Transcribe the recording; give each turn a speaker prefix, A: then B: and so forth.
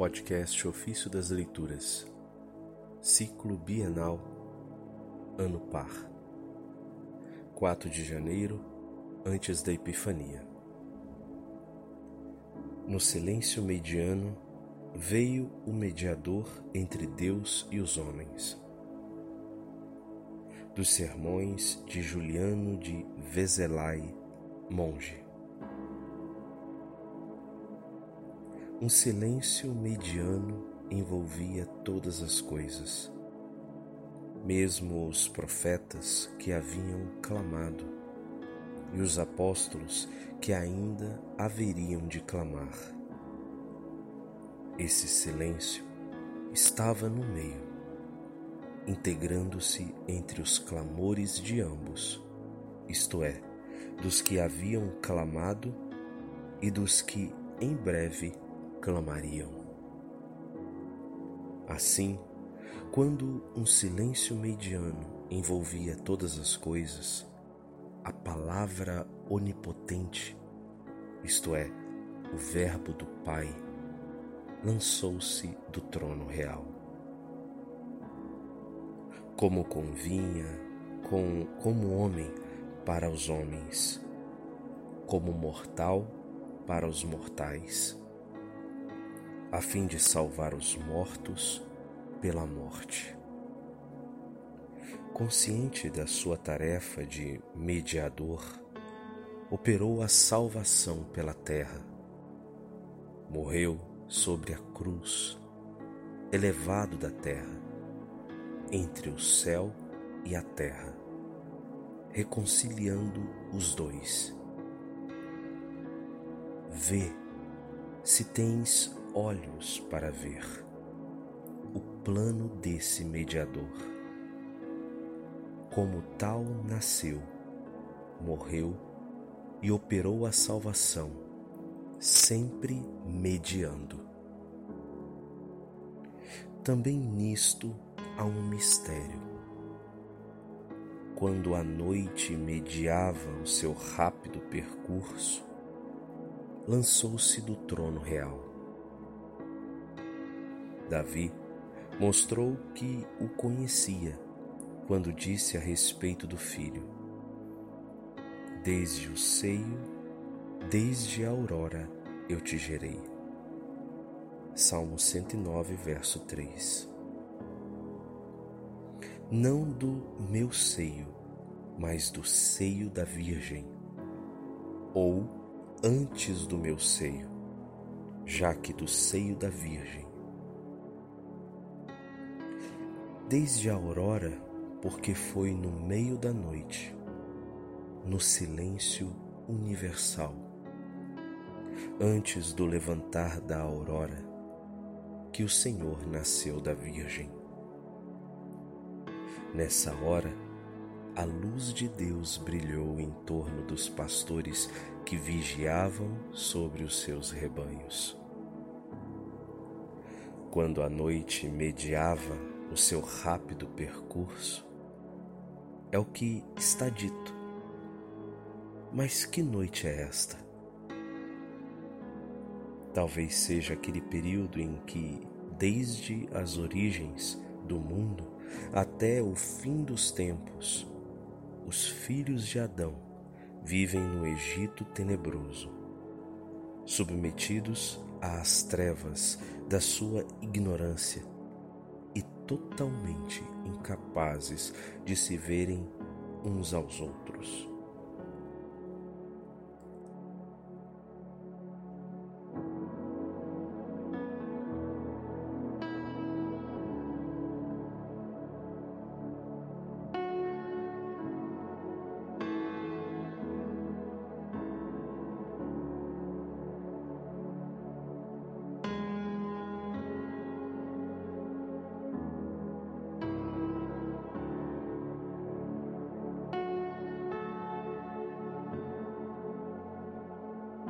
A: podcast Ofício das Leituras, Ciclo Bienal, Ano Par, 4 de janeiro, antes da Epifania. No silêncio mediano veio o mediador entre Deus e os homens. Dos sermões de Juliano de Vezelai, monge. Um silêncio mediano envolvia todas as coisas, mesmo os profetas que haviam clamado e os apóstolos que ainda haveriam de clamar. Esse silêncio estava no meio, integrando-se entre os clamores de ambos, isto é, dos que haviam clamado e dos que em breve clamariam. Assim, quando um silêncio mediano envolvia todas as coisas, a palavra onipotente, isto é, o Verbo do Pai, lançou-se do trono real. Como convinha, com, como homem para os homens, como mortal para os mortais a fim de salvar os mortos pela morte. Consciente da sua tarefa de mediador, operou a salvação pela terra. Morreu sobre a cruz, elevado da terra, entre o céu e a terra, reconciliando os dois. Vê se tens olhos para ver o plano desse mediador. Como tal nasceu, morreu e operou a salvação, sempre mediando. Também nisto há um mistério. Quando a noite mediava o seu rápido percurso, lançou-se do trono real Davi mostrou que o conhecia quando disse a respeito do filho: Desde o seio, desde a aurora eu te gerei. Salmo 109, verso 3. Não do meu seio, mas do seio da Virgem, ou antes do meu seio, já que do seio da Virgem desde a aurora, porque foi no meio da noite, no silêncio universal, antes do levantar da aurora, que o Senhor nasceu da Virgem. Nessa hora, a luz de Deus brilhou em torno dos pastores que vigiavam sobre os seus rebanhos. Quando a noite mediava o seu rápido percurso, é o que está dito. Mas que noite é esta? Talvez seja aquele período em que, desde as origens do mundo até o fim dos tempos, os filhos de Adão vivem no Egito tenebroso, submetidos às trevas da sua ignorância totalmente incapazes de se verem uns aos outros.